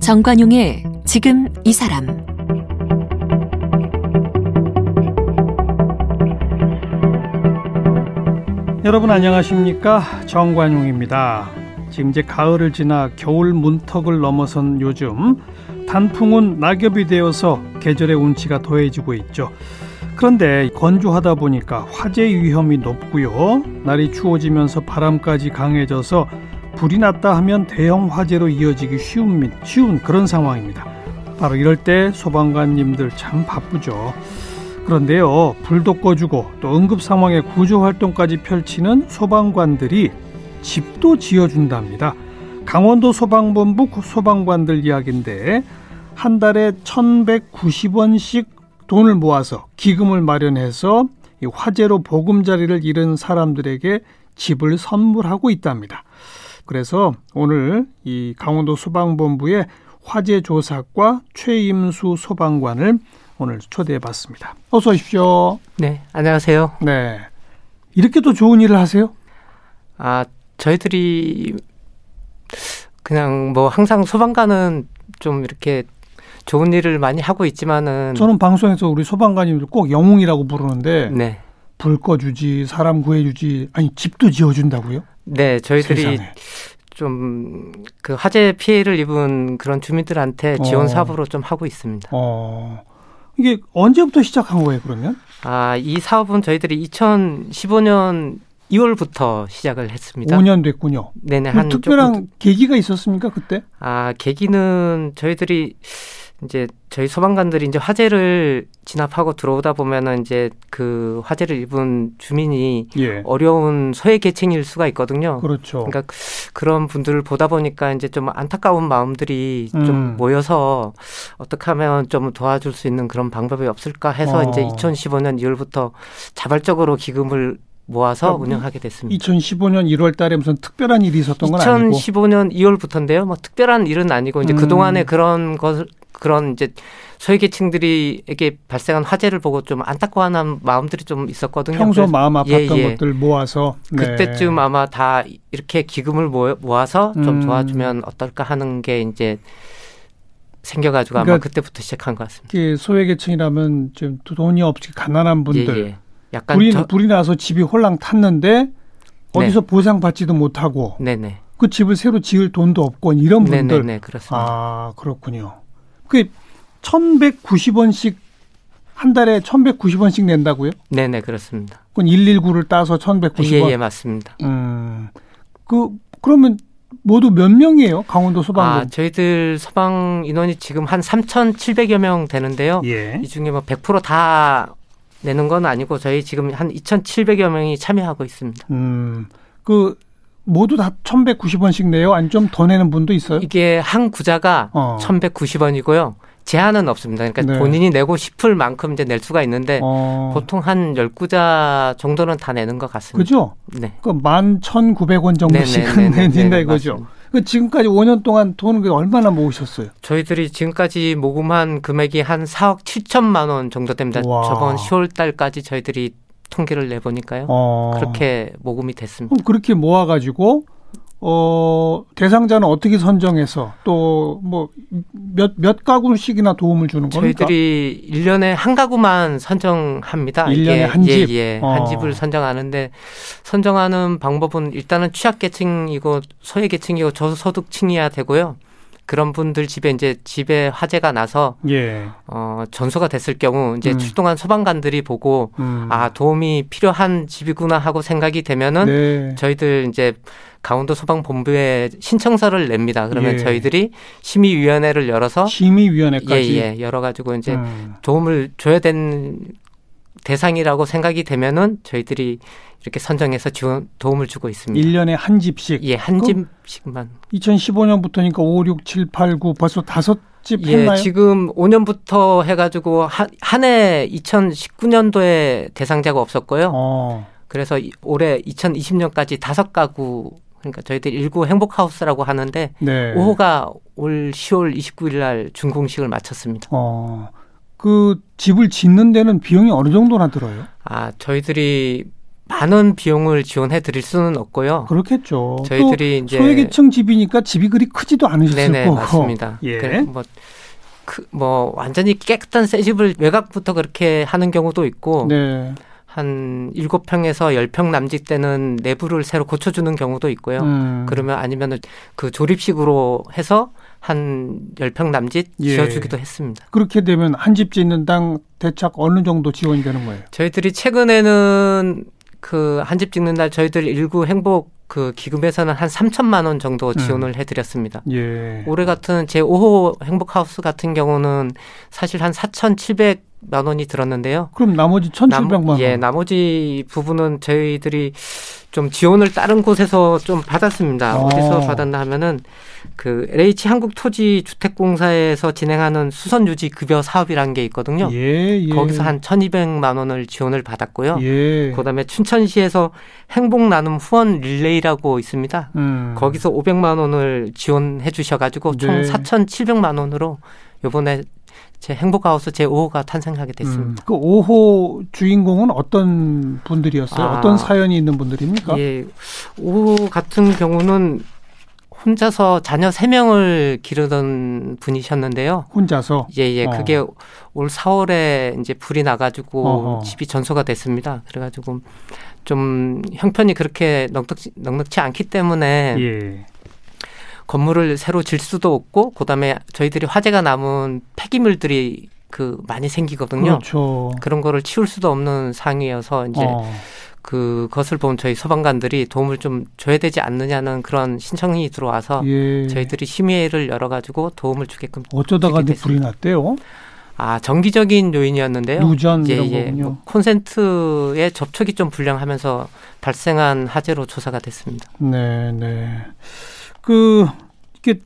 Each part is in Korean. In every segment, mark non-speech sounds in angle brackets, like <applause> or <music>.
정관용의 지금 이 사람 여러분 안녕하십니까 정관용입니다. 지금 이제 가을을 지나 겨울 문턱을 넘어선 요즘 단풍은 낙엽이 되어서 계절의 운치가 더해지고 있죠. 그런데 건조하다 보니까 화재 위험이 높고요. 날이 추워지면서 바람까지 강해져서 불이 났다 하면 대형 화재로 이어지기 쉬운, 쉬운 그런 상황입니다. 바로 이럴 때 소방관님들 참 바쁘죠. 그런데요, 불도 꺼주고 또 응급 상황의 구조 활동까지 펼치는 소방관들이 집도 지어준답니다. 강원도 소방본부 소방관들 이야기인데 한 달에 1,190원씩 돈을 모아서 기금을 마련해서 화재로 보금자리를 잃은 사람들에게 집을 선물하고 있답니다. 그래서 오늘 이 강원도 소방본부의 화재 조사과 최임수 소방관을 오늘 초대해 봤습니다. 어서 오십시오. 네, 안녕하세요. 네. 이렇게 또 좋은 일을 하세요? 아, 저희들이 그냥 뭐 항상 소방관은 좀 이렇게 좋은 일을 많이 하고 있지만은 저는 방송에서 우리 소방관님들 꼭 영웅이라고 부르는데 네. 불 꺼주지 사람 구해주지 아니 집도 지어준다고요? 네, 저희들이. 좀 그 화재 피해를 입은 그런 주민들한테 지원 어. 사업으로 좀 하고 있습니다. 어 이게 언제부터 시작한 거예요 그러면? 아, 이 사업은 저희들이 2015년 2월부터 시작을 했습니다. 5년 됐군요. 네네 뭐한 특별한 조금 계기가 있었습니까 그때? 아 계기는 저희들이 이제 저희 소방관들이 이제 화재를 진압하고 들어오다 보면은 이제 그 화재를 입은 주민이 예. 어려운 소외 계층일 수가 있거든요. 그렇죠. 그러니까 그런 분들을 보다 보니까 이제 좀 안타까운 마음들이 음. 좀 모여서 어떻게 하면 좀 도와줄 수 있는 그런 방법이 없을까 해서 어. 이제 2015년 2월부터 자발적으로 기금을 모아서 그럼 운영하게 됐습니다. 2015년 1월 달에 무슨 특별한 일이 있었던 건 아니고 2015년 2월부터인데요. 뭐 특별한 일은 아니고 이제 음. 그 동안에 그런 것을 그런 이제 소외계층들이에게 발생한 화재를 보고 좀 안타까워하는 마음들이 좀 있었거든요. 평소 마음 예, 아팠던 예. 것들 모아서 네. 그때쯤 아마 다 이렇게 기금을 모아서 좀 음. 도와주면 어떨까 하는 게 이제 생겨가지고 아마 그러니까 그때부터 시작한 것 같습니다. 소외계층이라면 좀 돈이 없이 가난한 분들 예, 예. 약간 불이, 저, 불이 나서 집이 홀랑 탔는데 어디서 보상받지도 못하고 네네. 그 집을 새로 지을 돈도 없고 이런 분들 네네네 그렇습니다. 아 그렇군요. 그 1,190원씩 한 달에 1,190원씩 낸다고요? 네 네 그렇습니다. 그건 119를 따서 1,190원. 예 예 맞습니다. 음. 그 그러면 모두 몇 명이에요? 강원도 소방관. 아 저희들 소방 인원이 지금 한 3,700여 명 되는데요. 예. 이 중에 뭐 100%다 내는 건 아니고 저희 지금 한 2,700여 명이 참여하고 있습니다. 음. 그 모두 다 1,190원씩 내요? 아니 좀 더 내는 분도 있어요? 이게 한 구자가 어. 1,190원이고요. 제한은 없습니다. 그러니까 네. 본인이 내고 싶을 만큼 이제 낼 수가 있는데 어. 보통 한 10구자 정도는 다 내는 것 같습니다. 그죠? 네. 그 11,900원 정도씩 내는다 이거죠. 맞습니다. 그 지금까지 5년 동안 돈을 얼마나 모으셨어요? 저희들이 지금까지 모금한 금액이 한 4억 7천만 원 정도 됩니다. 와. 저번 10월 달까지 저희들이 통계를 내보니까요. 어. 그렇게 모금이 됐습니다. 그럼 그렇게 모아가지고 어 대상자는 어떻게 선정해서 또 뭐 몇 몇 가구씩이나 도움을 주는 겁니까? 저희들이 1년에 한 가구만 선정합니다. 일 년에 이게 한 집? 예, 예. 어. 한 집을 선정하는데 선정하는 방법은 일단은 취약 계층이고 소외 계층이고 저소득층이어야 되고요. 그런 분들 집에 이제 집에 화재가 나서 예. 어 전소가 됐을 경우 이제 음. 출동한 소방관들이 보고 음. 아 도움이 필요한 집이구나 하고 생각이 되면은 네. 저희들 이제 강원도 소방본부에 신청서를 냅니다. 그러면 예. 저희들이 심의위원회를 열어서 심의위원회까지. 예 예 열어가지고 이제 음. 도움을 줘야 되는 대상이라고 생각이 되면은 저희들이 이렇게 선정해서 지원 도움을 주고 있습니다. 1년에 한 집씩. 예, 한 집씩만. 2015년부터니까 5, 6, 7, 8, 9 벌써 다섯 집 예, 했나요? 지금 5년부터 해 가지고 한 해 2019년도에 대상자가 없었고요. 어. 그래서 이- 올해 2020년까지 다섯 가구 그러니까 저희들 일구 행복하우스라고 하는데 네. 5호가 올 10월 29일 날 준공식을 마쳤습니다. 어. 그 집을 짓는 데는 비용이 어느 정도나 들어요? 아, 저희들이 많은 비용을 지원해 드릴 수는 없고요. 그렇겠죠. 저희들이 이제 소외계층 집이니까 집이 그리 크지도 않으셨을 네네, 거고. 맞습니다. <laughs> 예. 뭐, 그, 뭐, 완전히 깨끗한 새 집을 외곽부터 그렇게 하는 경우도 있고, 네. 한 7평에서 10평 남짓 되는 내부를 새로 고쳐주는 경우도 있고요. 음. 그러면 아니면은 그 조립식으로 해서 한 10평 남짓 예. 지어주기도 했습니다. 그렇게 되면 한 집 짓는 당 대략 어느 정도 지원이 되는 거예요? 저희들이 최근에는 그 한집 찍는 날 저희들 일구 행복 그 기금에서는 한 3천만 원 정도 지원을 해드렸습니다. 예. 올해 같은 제 5호 행복하우스 같은 경우는 사실 한 4,700만 원이 들었는데요. 그럼 나머지 1,700만 원. 예, 나머지 부분은 저희들이 좀 지원을 다른 곳에서 좀 받았습니다. 어. 어디서 받았나 하면은 그 LH 한국토지주택공사에서 진행하는 수선 유지 급여 사업이라는 게 있거든요. 예, 예. 거기서 한 1,200만 원을 지원을 받았고요. 예. 그다음에 춘천시에서 행복 나눔 후원 릴레이라고 있습니다. 음. 거기서 500만 원을 지원해 주셔 가지고 총 네. 4,700만 원으로 요번에 제 행복하우스 제 5호가 탄생하게 됐습니다. 음. 그 5호 주인공은 어떤 분들이었어요? 아. 어떤 사연이 있는 분들입니까? 예. 5호 같은 경우는 혼자서 자녀 3명을 기르던 분이셨는데요. 혼자서. 예, 예. 어. 그게 올 4월에 이제 불이 나가지고 어허. 집이 전소가 됐습니다. 그래가지고 좀 형편이 그렇게 넉넉지, 넉넉치 않기 때문에 예. 건물을 새로 질 수도 없고, 그다음에 저희들이 화재가 남은 폐기물들이 그 많이 생기거든요. 그렇죠. 그런 거를 치울 수도 없는 상황이어서 이제 어. 그것을 본 저희 소방관들이 도움을 좀 줘야 되지 않느냐는 그런 신청이 들어와서 예. 저희들이 심의회를 열어 가지고 도움을 주게끔 어쩌다가 이제 불이 났대요? 아 정기적인 요인이었는데요. 유전 예, 예. 뭐 콘센트의 접촉이 좀 불량하면서 발생한 화재로 조사가 됐습니다. 네, 네. 그 이게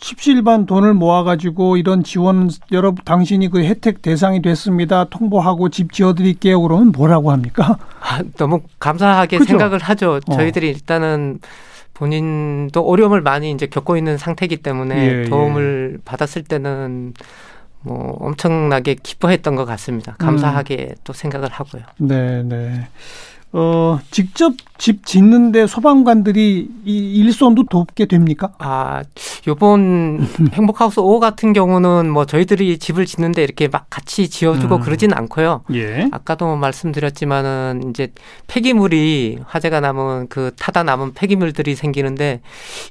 십시일반 돈을 모아가지고 이런 지원 여러분 당신이 그 혜택 대상이 됐습니다. 통보하고 집 지어드릴게요. 그러면 뭐라고 합니까? 아, 너무 감사하게 그죠? 생각을 하죠. 어. 저희들이 일단은 본인도 어려움을 많이 이제 겪고 있는 상태이기 때문에 예, 도움을 받았을 때는 뭐 엄청나게 기뻐했던 것 같습니다. 감사하게 또 생각을 하고요. 네, 네. 어, 직접 집 짓는데 소방관들이 이 일손도 돕게 됩니까? 아, 요번 <laughs> 행복하우스 5 같은 경우는 뭐 저희들이 집을 짓는데 이렇게 막 같이 지어주고 음. 그러진 않고요. 예. 아까도 말씀드렸지만은 이제 폐기물이 화재가 남은 그 타다 남은 폐기물들이 생기는데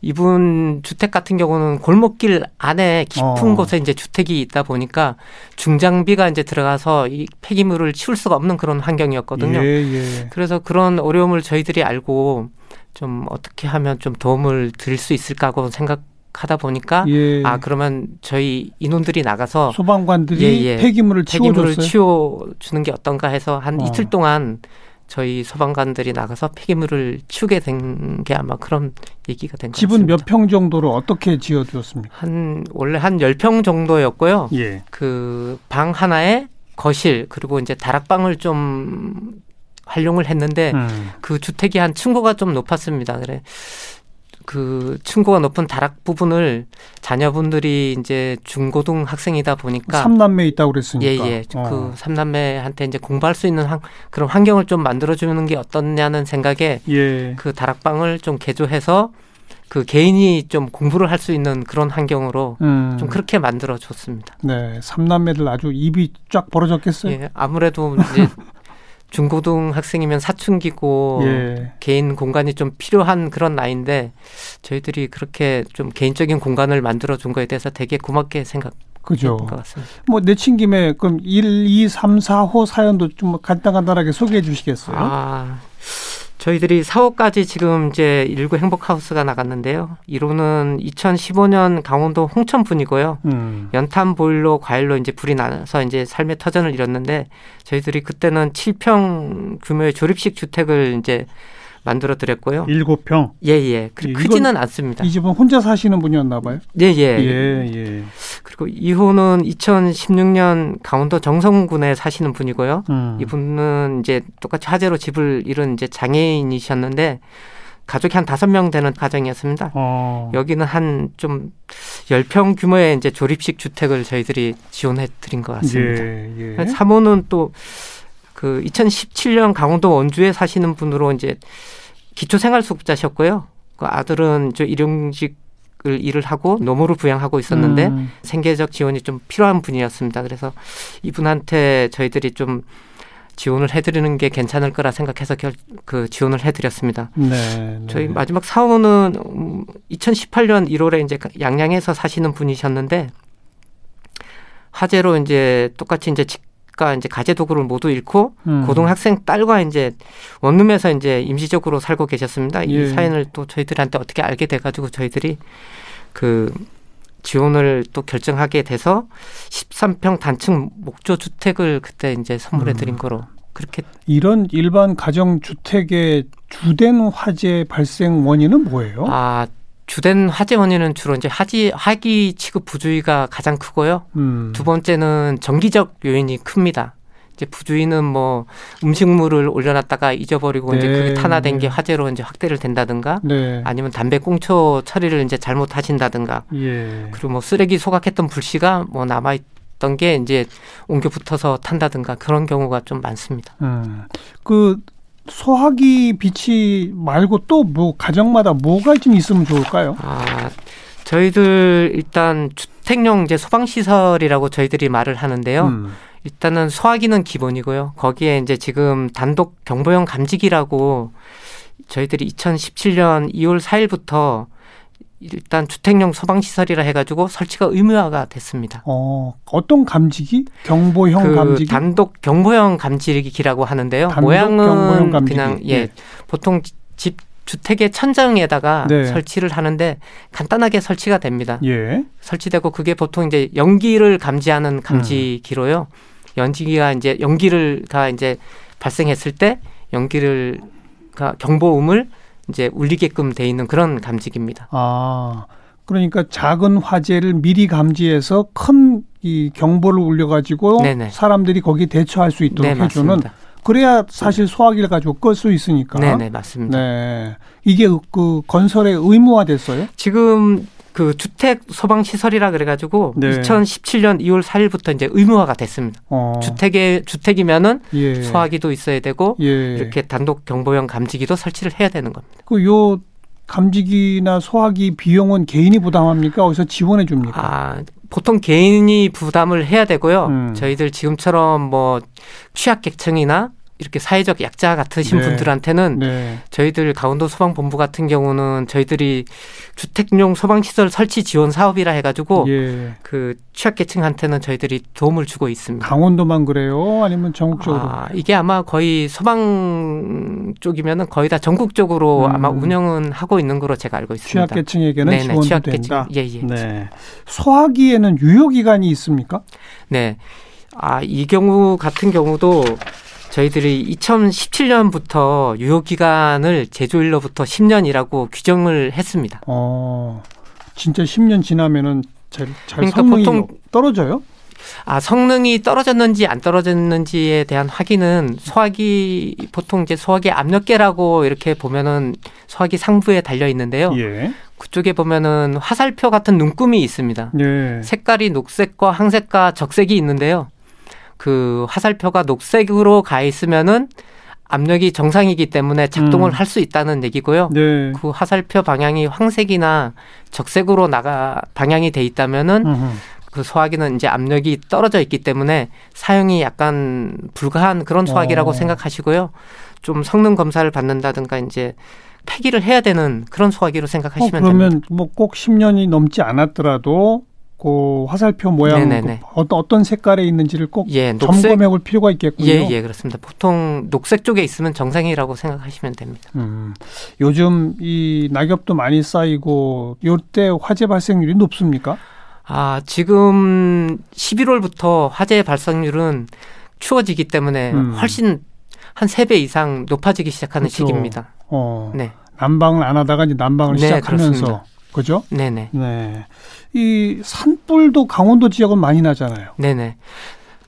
이분 주택 같은 경우는 골목길 안에 깊은 어. 곳에 이제 주택이 있다 보니까 중장비가 이제 들어가서 이 폐기물을 치울 수가 없는 그런 환경이었거든요. 예, 예. 그래서 그런 어려움을 저희들이 알고 좀 어떻게 하면 좀 도움을 드릴 수 있을까 하고 생각하다 보니까 예. 아 그러면 저희 인원들이 나가서 소방관들이 예, 예. 폐기물을 폐기물을 치워줬어요. 치워주는 게 어떤가 해서 한 어. 이틀 동안 저희 소방관들이 나가서 폐기물을 치우게 된 게 아마 그런 얘기가 된 것 같습니다. 집은 몇 평 정도로 어떻게 지어주었습니까? 한 원래 한 10평 정도였고요. 예. 그 방 하나에 거실 그리고 이제 다락방을 좀 활용을 했는데 음. 그 주택이 한 층고가 좀 높았습니다. 그래 그 층고가 높은 다락 부분을 자녀분들이 이제 중고등 학생이다 보니까 삼남매 있다고 그랬으니까. 예예 어. 그 삼남매한테 이제 공부할 수 있는 환, 그런 환경을 좀 만들어 주는 게 어떻냐는 생각에 예. 그 다락방을 좀 개조해서 그 개인이 좀 공부를 할 수 있는 그런 환경으로 음. 좀 그렇게 만들어 줬습니다. 네, 삼남매들 아주 입이 쫙 벌어졌겠어요. 예, 아무래도 이제 <laughs> 중고등 학생이면 사춘기고 예. 개인 공간이 좀 필요한 그런 나이인데 저희들이 그렇게 좀 개인적인 공간을 만들어 준 거에 대해서 되게 고맙게 생각했던 그죠. 것 같습니다. 뭐 내친 김에 그럼 1, 2, 3, 4호 사연도 좀 간단간단하게 소개해 주시겠어요? 아, 저희들이 4호까지 지금 이제 일구 행복하우스가 나갔는데요. 1호는 2015년 강원도 홍천분이고요. 음. 연탄 보일러 과일로 이제 불이 나서 이제 삶의 터전을 잃었는데 저희들이 그때는 7평 규모의 조립식 주택을 이제 만들어 드렸고요. 일곱 평. 예 예. 그 예, 크지는 않습니다. 이 집은 혼자 사시는 분이었나 봐요. 예 예. 예, 예. 그리고 2호는 2016년 강원도 정성군에 사시는 분이고요. 음. 이분은 이제 똑같이 화재로 집을 잃은 이제 장애인이셨는데 가족이 한 다섯 명 되는 가정이었습니다. 어. 여기는 한 좀 열 평 규모의 이제 조립식 주택을 저희들이 지원해 드린 것 같습니다. 예, 예. 사모는 또 그 2017년 강원도 원주에 사시는 분으로 이제 기초생활수급자셨고요. 그 아들은 저 일용직 을 일을 하고 노모를 부양하고 있었는데 음. 생계적 지원이 좀 필요한 분이었습니다. 그래서 이분한테 저희들이 좀 지원을 해드리는 게 괜찮을 거라 생각해서 결, 그 지원을 해드렸습니다. 네, 네. 저희 마지막 사원은 음, 2018년 1월에 이제 양양에서 사시는 분이셨는데 화재로 이제 똑같이 이제 집과 이제 가재 도구를 모두 잃고 음. 고등학생 딸과 이제 원룸에서 이제 임시적으로 살고 계셨습니다. 예. 이 사연을 또 저희들한테 어떻게 알게 돼가지고 저희들이 그 지원을 또 결정하게 돼서 13평 단층 목조 주택을 그때 이제 선물해 드린 음. 거로 그렇게 이런 일반 가정 주택의 주된 화재 발생 원인은 뭐예요? 아 주된 화재 원인은 주로 이제 하지 화기 취급 부주의가 가장 크고요. 음. 두 번째는 정기적 요인이 큽니다. 이제 부주의는 뭐 음식물을 올려놨다가 잊어버리고 이제 네, 그게 탄화된 게 네. 화재로 이제 확대를 된다든가 네. 아니면 담배 꽁초 처리를 이제 잘못하신다든가 예. 그리고 뭐 쓰레기 소각했던 불씨가 뭐 남아 있던 게 이제 옮겨 붙어서 탄다든가 그런 경우가 좀 많습니다. 음. 그 소화기 비치 말고 또 뭐 가정마다 뭐가 좀 있으면 좋을까요? 아, 저희들 일단 주택용 이제 소방시설이라고 저희들이 말을 하는데요. 음. 일단은 소화기는 기본이고요. 거기에 이제 지금 단독 경보용 감지기라고 저희들이 2017년 2월 4일부터 일단 주택용 소방시설이라 해가지고 설치가 의무화가 됐습니다. 어, 어떤 감지기? 경보형 그 감지기? 단독 경보형 감지기라고 하는데요. 단독 경보형 모양은 감지기. 그냥 예, 예. 보통 집 주택의 천장에다가 네. 설치를 하는데 간단하게 설치가 됩니다. 예. 설치되고 그게 보통 이제 연기를 감지하는 감지기로요. 연기가 이제 연기를가 이제 발생했을 때 연기를 가 경보음을 이제 울리게끔 돼 있는 그런 감지기입니다. 아, 그러니까 작은 화재를 미리 감지해서 큰 이 경보를 울려가지고 네네. 사람들이 거기 대처할 수 있도록 네, 해주는 맞습니다. 그래야 사실 소화기를 가지고 끌 수 있으니까. 네, 네, 맞습니다. 네. 이게 그 건설에 의무화 됐어요? 지금 그 주택 소방 시설이라 그래가지고 네. 2017년 2월 4일부터 이제 의무화가 됐습니다. 어. 주택에 주택이면은 예. 소화기도 있어야 되고 예. 이렇게 단독 경보용 감지기도 설치를 해야 되는 겁니다. 그요 감지기나 소화기 비용은 개인이 부담합니까? 어디서 지원해 줍니까? 아, 보통 개인이 부담을 해야 되고요. 음. 저희들 지금처럼 뭐 취약계층이나 이렇게 사회적 약자 같으신 네. 분들한테는 네. 저희들 강원도 소방본부 같은 경우는 저희들이 주택용 소방시설 설치 지원 사업이라 해가지고 예. 그 취약계층한테는 저희들이 도움을 주고 있습니다. 강원도만 그래요? 아니면 전국적으로? 아, 이게 아마 거의 소방 쪽이면은 거의 다 전국적으로 음. 아마 운영은 하고 있는 거로 제가 알고 있습니다. 취약계층에게는 네네, 지원도 취약계층. 된다. 예, 예. 네. 소화기에는 유효 기간이 있습니까? 네. 아, 이 경우 같은 경우도 저희들이 2017년부터 유효 기간을 제조일로부터 10년이라고 규정을 했습니다. 어, 진짜 10년 지나면은 잘, 잘 그러니까 성능이 보통- 떨어져요? 아, 성능이 떨어졌는지 안 떨어졌는지에 대한 확인은 소화기 보통 이제 소화기 압력계라고 이렇게 보면은 소화기 상부에 달려 있는데요. 예. 그쪽에 보면은 화살표 같은 눈금이 있습니다. 예. 색깔이 녹색과 항색과 적색이 있는데요. 그 화살표가 녹색으로 가 있으면은 압력이 정상이기 때문에 작동을 음. 할수 있다는 얘기고요. 네. 그 화살표 방향이 황색이나 적색으로 나가 방향이 돼 있다면은 음흠. 그 소화기는 이제 압력이 떨어져 있기 때문에 사용이 약간 불가한 그런 소화기라고 어. 생각하시고요. 좀 성능 검사를 받는다든가 이제 폐기를 해야 되는 그런 소화기로 어, 생각하시면 됩니다. 그러면 뭐 꼭 10년이 넘지 않았더라도 그 화살표 모양. 그 어떤 어떤 색깔에 있는지를 꼭 예, 점검해 볼 필요가 있겠군요. 예, 예, 그렇습니다. 보통 녹색 쪽에 있으면 정상이라고 생각하시면 됩니다. 음, 요즘 이 낙엽도 많이 쌓이고 요때 화재 발생률이 높습니까? 아, 지금 11월부터 화재 발생률은 추워지기 때문에 음. 훨씬 한 세 배 이상 높아지기 시작하는 그렇죠. 시기입니다. 어, 네. 난방을 안 하다가 이제 난방을 네, 시작하면서 그렇습니다. 그죠? 네네. 네. 이 산불도 강원도 지역은 많이 나잖아요. 네네.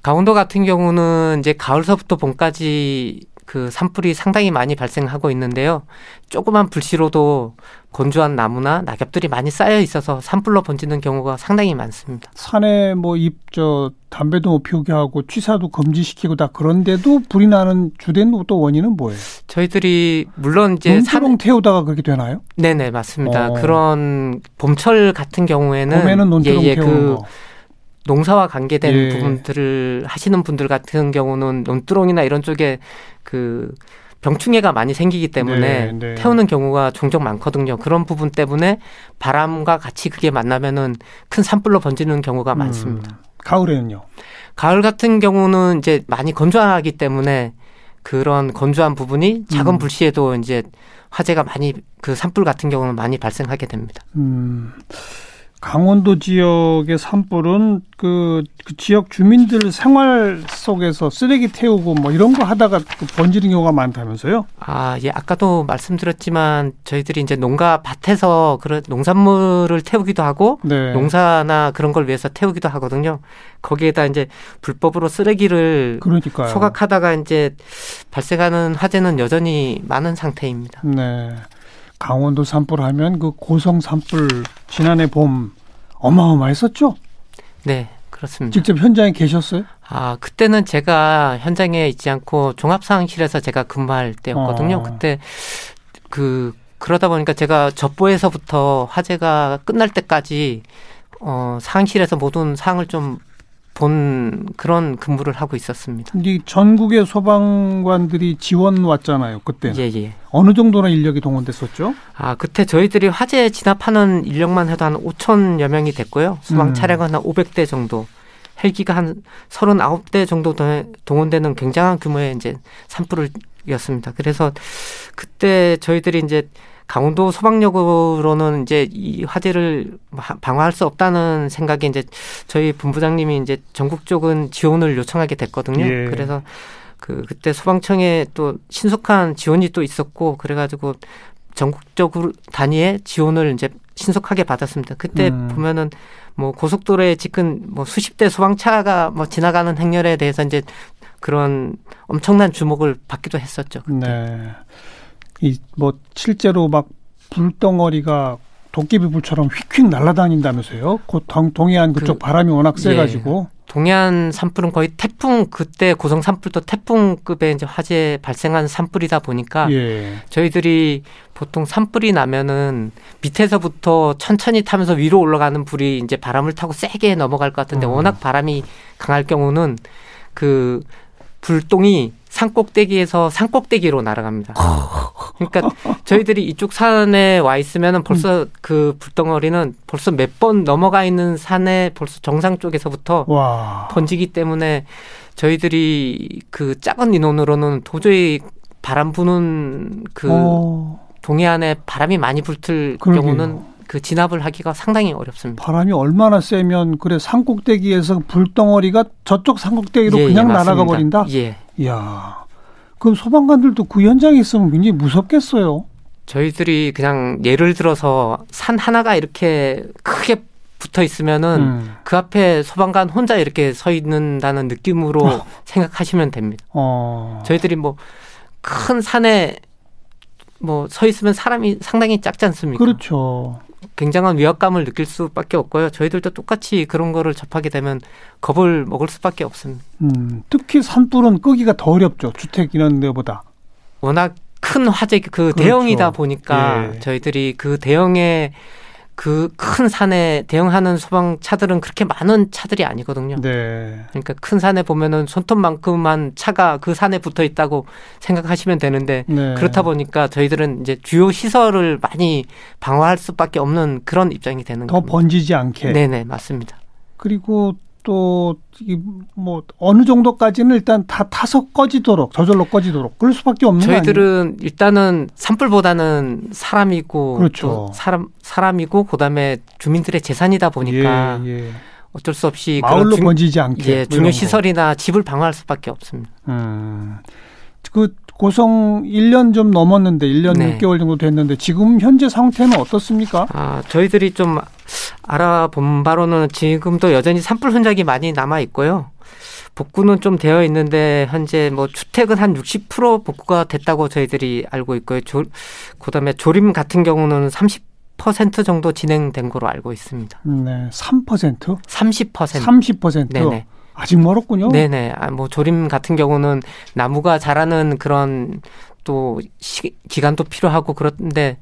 강원도 같은 경우는 이제 가을서부터 봄까지 그 산불이 상당히 많이 발생하고 있는데요. 조그만 불씨로도 건조한 나무나 낙엽들이 많이 쌓여 있어서 산불로 번지는 경우가 상당히 많습니다. 산에 뭐입저 담배도 못 피우게 하고 취사도 금지시키고 다 그런데도 불이 나는 주된 또 원인은 뭐예요? 저희들이 물론 이제 논두렁 태우다가 그렇게 되나요? 네네 맞습니다. 어. 그런 봄철 같은 경우에는 봄에는 논두렁 예, 예, 태우는 그 거. 농사와 관계된 예. 부분들을 하시는 분들 같은 경우는 논두렁이나 이런 쪽에 그 병충해가 많이 생기기 때문에 네, 네. 태우는 경우가 종종 많거든요. 그런 부분 때문에 바람과 같이 그게 만나면은 큰 산불로 번지는 경우가 많습니다. 음, 가을에는요. 가을 같은 경우는 이제 많이 건조하기 때문에 그런 건조한 부분이 작은 음. 불씨에도 이제 화재가 많이 그 산불 같은 경우는 많이 발생하게 됩니다. 음, 강원도 지역의 산불은 그, 그 지역 주민들 생활 속에서 쓰레기 태우고 뭐 이런 거 하다가 그 번지는 경우가 많다면서요? 아, 예, 아까도 말씀드렸지만 저희들이 이제 농가 밭에서 그런 농산물을 태우기도 하고 네. 농사나 그런 걸 위해서 태우기도 하거든요. 거기에다 이제 불법으로 쓰레기를 그러니까요. 소각하다가 이제 발생하는 화재는 여전히 많은 상태입니다. 네. 강원도 산불 하면 그 고성 산불 지난해 봄 어마어마했었죠? 네, 그렇습니다. 직접 현장에 계셨어요? 아, 그때는 제가 현장에 있지 않고 종합상황실에서 제가 근무할 때였거든요. 어. 그때 그 그러다 보니까 제가 접보에서부터 화재가 끝날 때까지 어, 상황실에서 모든 상황을 좀 본 그런 근무를 하고 있었습니다. 이 전국의 소방관들이 지원 왔잖아요. 그때 예, 예. 어느 정도나 인력이 동원됐었죠? 아, 그때 저희들이 화재 진압하는 인력만 해도 한 5천여 명이 됐고요. 소방 음. 차량은 한 500대 정도. 헬기가 한 39대 정도 동- 동원되는 굉장한 규모의 이제 산불이었습니다. 그래서 그때 저희들이 이제 강원도 소방력으로는 이제 이 화재를 하- 방어할 수 없다는 생각에 이제 저희 본부장님이 이제 전국적인 지원을 요청하게 됐거든요. 예. 그래서 그 그때 소방청에 또 신속한 지원이 또 있었고 그래가지고 전국적으로 단위의 지원을 이제 신속하게 받았습니다. 그때 음. 보면은 뭐 고속도로에 지금 뭐 수십 대 소방차가 뭐 지나가는 행렬에 대해서 이제 그런 엄청난 주목을 받기도 했었죠. 그때. 네. 이 뭐 실제로 막 불덩어리가 도깨비 불처럼 휙휙 날아다닌다면서요? 곧 동, 동해안 그쪽 그- 바람이 워낙 예. 세가지고. 동해안 산불은 거의 태풍 그때 고성 산불도 태풍급의 이제 화재 발생한 산불이다 보니까 예. 저희들이 보통 산불이 나면은 밑에서부터 천천히 타면서 위로 올라가는 불이 이제 바람을 타고 세게 넘어갈 것 같은데 음. 워낙 바람이 강할 경우는 그 불똥이 산꼭대기에서 산꼭대기로 날아갑니다. 그러니까 저희들이 이쪽 산에 와 있으면은 벌써 그 불덩어리는 벌써 몇 번 넘어가 있는 산에 벌써 정상 쪽에서부터 와. 번지기 때문에 저희들이 그 작은 인원으로는 도저히 바람 부는 그 어, 동해안에 바람이 많이 불틀 그러게요. 경우는 그 진압을 하기가 상당히 어렵습니다. 바람이 얼마나 세면 그래 산꼭대기에서 불덩어리가 저쪽 산꼭대기로 예, 그냥 예, 날아가. 버린다? 예. 이야. 그럼 소방관들도 그 현장에 있으면 굉장히 무섭겠어요. 저희들이 그냥 예를 들어서 산 하나가 이렇게 크게 붙어 있으면은 음. 그 앞에 소방관 혼자 이렇게 서 있는다는 느낌으로 <laughs> 생각하시면 됩니다. 어. 저희들이 뭐 큰 산에 뭐 서 있으면 사람이 상당히 작지 않습니까? 그렇죠. 굉장한 위압감을 느낄 수밖에 없고요. 저희들도 똑같이 그런 거를 접하게 되면 겁을 먹을 수밖에 없습니다. 음, 특히 산불은 끄기가 더 어렵죠. 주택 이런 데보다. 워낙 큰 화재 그 그렇죠. 대형이다 보니까 예. 저희들이 그 대형의 그 큰 산에 대응하는 소방차들은 그렇게 많은 차들이 아니거든요. 네. 그러니까 큰 산에 보면은 손톱만큼만 차가 그 산에 붙어 있다고 생각하시면 되는데 네. 그렇다 보니까 저희들은 이제 주요 시설을 많이 방어할 수밖에 없는 그런 입장이 되는 더 겁니다. 번지지 않게. 네네 맞습니다. 그리고 또뭐 어느 정도까지는 일단 다 타서 꺼지도록 저절로 꺼지도록 그럴 수밖에 없는? 저희들은 일단은 산불보다는 사람이고 그렇죠. 또 사람 사람이고 그다음에 주민들의 재산이다 보니까 예, 예. 어쩔 수 없이 마을로 중- 번지지 않게. 예, 뭐 중요. 시설이나 집을 방어할 수밖에 없습니다. 음. 그 고성 1년 좀 넘었는데 1년 네. 6개월 정도 됐는데 지금 현재 상태는 어떻습니까? 아, 저희들이 좀 알아본 바로는 지금도 여전히 산불 흔적이 많이 남아 있고요. 복구는 좀 되어 있는데 현재 뭐 주택은 한 60% 복구가 됐다고 저희들이 알고 있고요. 조, 그다음에 조림 같은 경우는 30% 정도 진행된 거로 알고 있습니다. 네, 3%? 30%. 30%? 네네. 아직 멀었군요. 네네. 아, 뭐 조림 같은 경우는 나무가 자라는 그런 또 시, 기간도 필요하고 그런데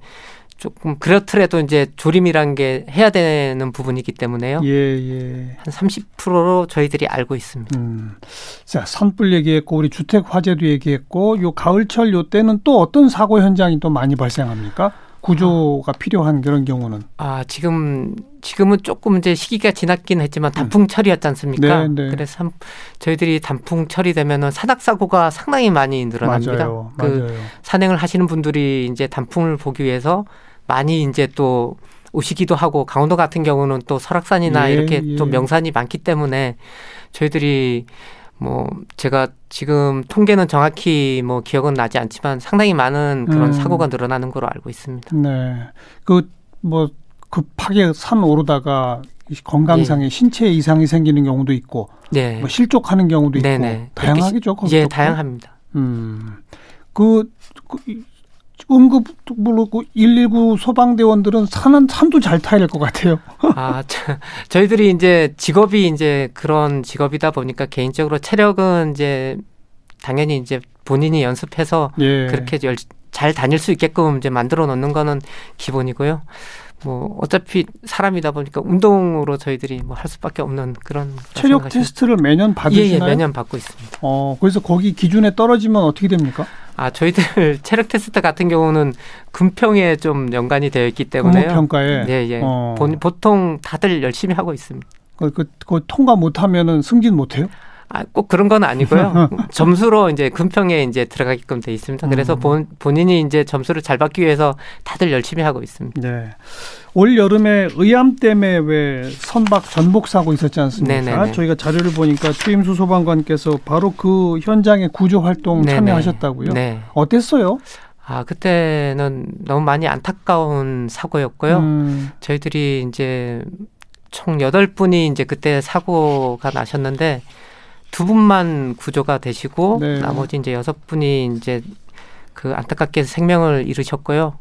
조금 그렇더라도 이제 조림이란 게 해야 되는 부분이기 때문에요. 예, 예. 한 30%로 저희들이 알고 있습니다. 음. 자, 산불 얘기했고 우리 주택 화재도 얘기했고 요 가을철 요 때는 또 어떤 사고 현장이 또 많이 발생합니까? 구조가 필요한 그런 경우는. 아, 지금 지금은 조금 이제 시기가 지났긴 했지만 단풍철이었지 않습니까? 네, 네. 그래서 한- 저희들이 단풍철이 되면은 산악 사고가 상당히 많이 늘어납니다. 맞아요. 그 맞아요. 산행을 하시는 분들이 이제 단풍을 보기 위해서 많이 이제 또 오시기도 하고 강원도 같은 경우는 또 설악산이나 예, 이렇게 예. 또 명산이 많기 때문에 저희들이 뭐 제가 지금 통계는 정확히 뭐 기억은 나지 않지만 상당히 많은 그런 음. 사고가 늘어나는 걸로 알고 있습니다. 네. 그 뭐 급하게 산 오르다가 이 건강상의 신체 이상이 생기는 경우도 있고 네. 뭐 실족하는 경우도 있고 네네. 다양하겠죠. 예. 다양합니다. 음. 그, 그 이- 응급으로 그119 소방대원들은 산은 산도 잘 타야 될 것 같아요. 아, 저, 저희들이 이제 직업이 이제 그런 직업이다 보니까 개인적으로 체력은 이제 당연히 이제 본인이 연습해서 예. 그렇게 열, 잘 다닐 수 있게끔 이제 만들어 놓는 거는 기본이고요. 뭐 어차피 사람이다 보니까 운동으로 저희들이 뭐 할 수밖에 없는 그런 체력 테스트를 매년 예, 받으시나요? 예, 매년 받고 있습니다. 어, 그래서 거기 기준에 떨어지면 어떻게 됩니까? 아, 저희들 <laughs> 체력 테스트 같은 경우는 금평에 좀 연관이 되어 있기 때문에요. 근무평가에 예, 예. 어. 본- 보통 다들 열심히 하고 있습니다. 그, 그, 그 통과 못하면은 승진 못해요? 아, 꼭 그런 건 아니고요. <laughs> 점수로 이제 금평에 이제 들어가게끔 돼 있습니다. 그래서 음. 본, 본인이 이제 점수를 잘 받기 위해서 다들 열심히 하고 있습니다. 네. 올 여름에 의암 때문에 왜 선박 전복 사고 있었지 않습니까? 네네네. 저희가 자료를 보니까 추임수 소방관께서 바로 그 현장의 구조 활동 네네. 참여하셨다고요? 네. 어땠어요? 아, 그때는 너무 많이 안타까운 사고였고요. 음, 저희들이 이제 총 여덟 분이 이제 그때 사고가 나셨는데 두 분만 구조가 되시고 네. 나머지 이제 여섯 분이 이제 그 안타깝게 생명을 잃으셨고요.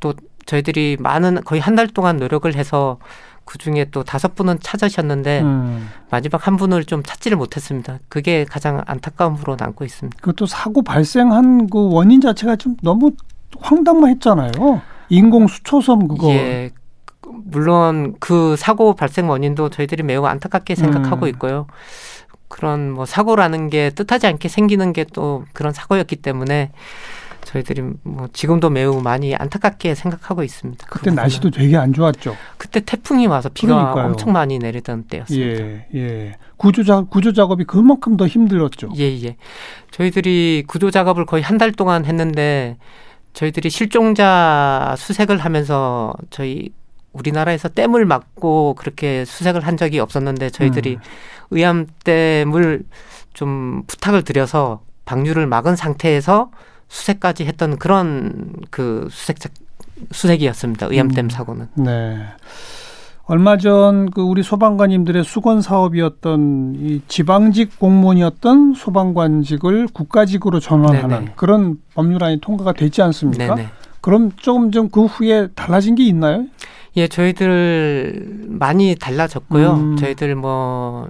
또 저희들이 많은 거의 한 달 동안 노력을 해서 그 중에 또 다섯 분은 찾으셨는데 음. 마지막 한 분을 좀 찾지를 못했습니다. 그게 가장 안타까움으로 남고 있습니다. 그것도 사고 발생한 그 원인 자체가 좀 너무 황당했잖아요. 인공 수초섬 그거. 예. 물론 그 사고 발생 원인도 저희들이 매우 안타깝게 생각하고 음. 있고요. 그런 뭐 사고라는 게 뜻하지 않게 생기는 게 또 그런 사고였기 때문에 저희들이 뭐 지금도 매우 많이 안타깝게 생각하고 있습니다. 그 그때 부분은. 날씨도 되게 안 좋았죠. 그때 태풍이 와서 비가 그러니까요. 엄청 많이 내리던 때였습니다. 예, 예. 구조 작 구조 작업이 그만큼 더 힘들었죠. 예, 예. 저희들이 구조 작업을 거의 한 달 동안 했는데 저희들이 실종자 수색을 하면서 저희 우리나라에서 댐을 막고 그렇게 수색을 한 적이 없었는데 저희들이 음. 의암 댐을 좀 부탁을 드려서 방류를 막은 상태에서 수색까지 했던 그런 그 수색 수색이었습니다. 의암댐 음. 사고는. 네. 얼마 전 그 우리 소방관님들의 수건 사업이었던 이 지방직 공무원이었던 소방관직을 국가직으로 전환하는 네네. 그런 법률안이 통과가 됐지 않습니까? 네네. 그럼 조금 좀 그 후에 달라진 게 있나요? 예, 저희들 많이 달라졌고요. 음. 저희들 뭐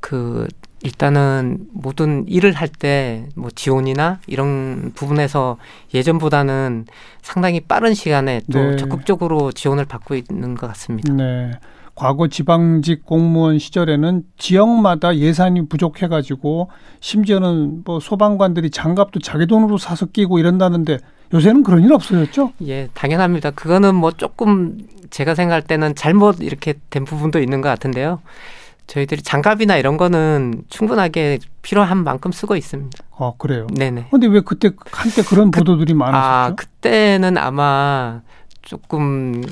그 일단은 모든 일을 할 때 뭐 지원이나 이런 부분에서 예전보다는 상당히 빠른 시간에 또 네. 적극적으로 지원을 받고 있는 것 같습니다. 네. 과거 지방직 공무원 시절에는 지역마다 예산이 부족해가지고 심지어는 뭐 소방관들이 장갑도 자기 돈으로 사서 끼고 이런다는데 요새는 그런 일 없어졌죠? 예, 당연합니다. 그거는 뭐 조금 제가 생각할 때는 잘못 이렇게 된 부분도 있는 것 같은데요. 저희들이 장갑이나 이런 거는 충분하게 필요한 만큼 쓰고 있습니다. 어 그래요. 네네. 근데 왜 그때 한때 그런 보도들이 아, 많았었죠? 그때는 아마 조금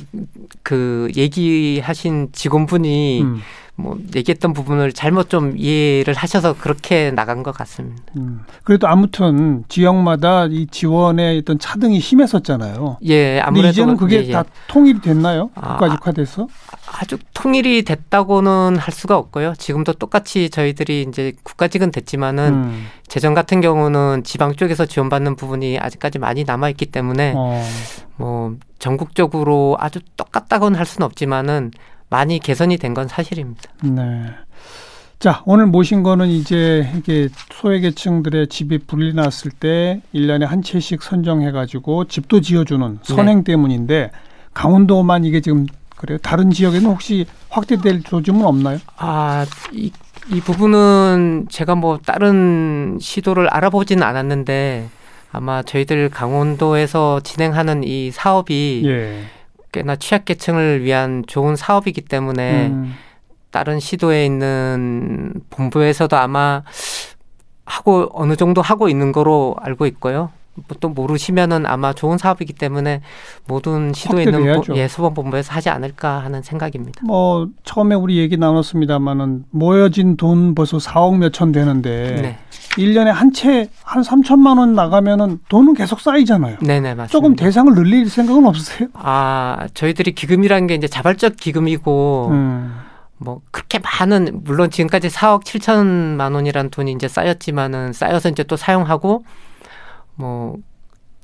그 얘기하신 직원분이 음. 뭐 얘기했던 부분을 잘못 좀 이해를 하셔서 그렇게 나간 것 같습니다. 음. 그래도 아무튼 지역마다 이 지원의 어떤 차등이 심했었잖아요. 예, 아무래도 이제는 그게 예, 예. 다 통일이 됐나요? 아, 국가직화돼서? 아주 통일이 됐다고는 할 수가 없고요. 지금도 똑같이 저희들이 이제 국가직은 됐지만은 음. 재정 같은 경우는 지방 쪽에서 지원받는 부분이 아직까지 많이 남아 있기 때문에 어. 뭐 전국적으로 아주 똑같다고는 할 수는 없지만은 많이 개선이 된 건 사실입니다. 네. 자, 오늘 모신 거는 이제 이게 소외계층들의 집이 불이 났을 때 1년에 한 채씩 선정해 가지고 집도 지어 주는 선행 때문인데 강원도만 이게 지금 그래요. 다른 지역에는 혹시 확대될 조짐은 없나요? 아, 이, 이 부분은 제가 뭐 다른 시도를 알아보지는 않았는데 아마 저희들 강원도에서 진행하는 이 사업이 예. 꽤나 취약계층을 위한 좋은 사업이기 때문에 음. 다른 시도에 있는 본부에서도 아마 하고 어느 정도 하고 있는 거로 알고 있고요. 뭐또 모르시면은 아마 좋은 사업이기 때문에 모든 시도에 있는. 보- 예, 소방본부에서 하지 않을까 하는 생각입니다. 뭐 처음에 우리 얘기 나눴습니다마는 모여진 돈 벌써 4억 몇천 되는데 네. 일 1년에 한채한 3천만 원 나가면은 돈은 계속 쌓이잖아요. 네네 맞습니다. 조금 대상을 늘릴 생각은 없으세요? 아 저희들이 기금이라는 게 이제 자발적 기금이고 음. 뭐 그렇게 많은 물론 지금까지 4억 7천만 원이라는 돈이 이제 쌓였지만은 쌓여서 이제 또 사용하고 뭐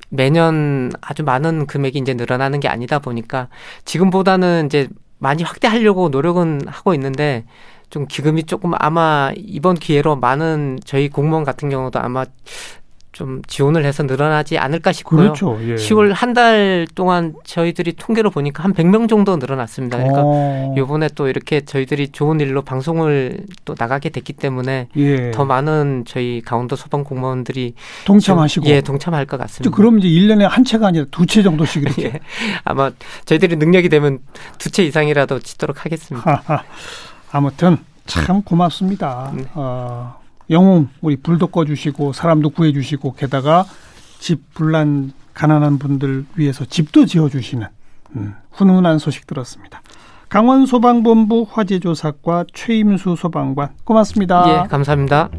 매년 아주 많은 금액이 이제 늘어나는 게 아니다 보니까 지금보다는 이제 많이 확대하려고 노력은 하고 있는데 좀 기금이 조금 아마 이번 기회로 많은 저희 공무원 같은 경우도 아마 좀 지원을 해서 늘어나지 않을까 싶고요. 그렇죠. 예. 10월 한 달 동안 저희들이 통계로 보니까 한 100명 정도 늘어났습니다. 그러니까 어. 요번에 또 이렇게 저희들이 좋은 일로 방송을 또 나가게 됐기 때문에 예. 더 많은 저희 강원도 소방 공무원들이 동참하시고. 예 동참할 것 같습니다. 그럼 이제 1년에 한 채가 아니라 두 채 정도씩 이렇게. <laughs> 예. 아마 저희들이 능력이 되면 두 채 이상이라도 짓도록 하겠습니다. 아무튼 참 고맙습니다. 네. 어, 영웅 우리 불도 꺼주시고 사람도 구해주시고 게다가 집 불난 가난한 분들 위해서 집도 지어주시는 음, 훈훈한 소식 들었습니다. 강원 소방본부 화재조사과 최임수 소방관 고맙습니다. 예, 감사합니다.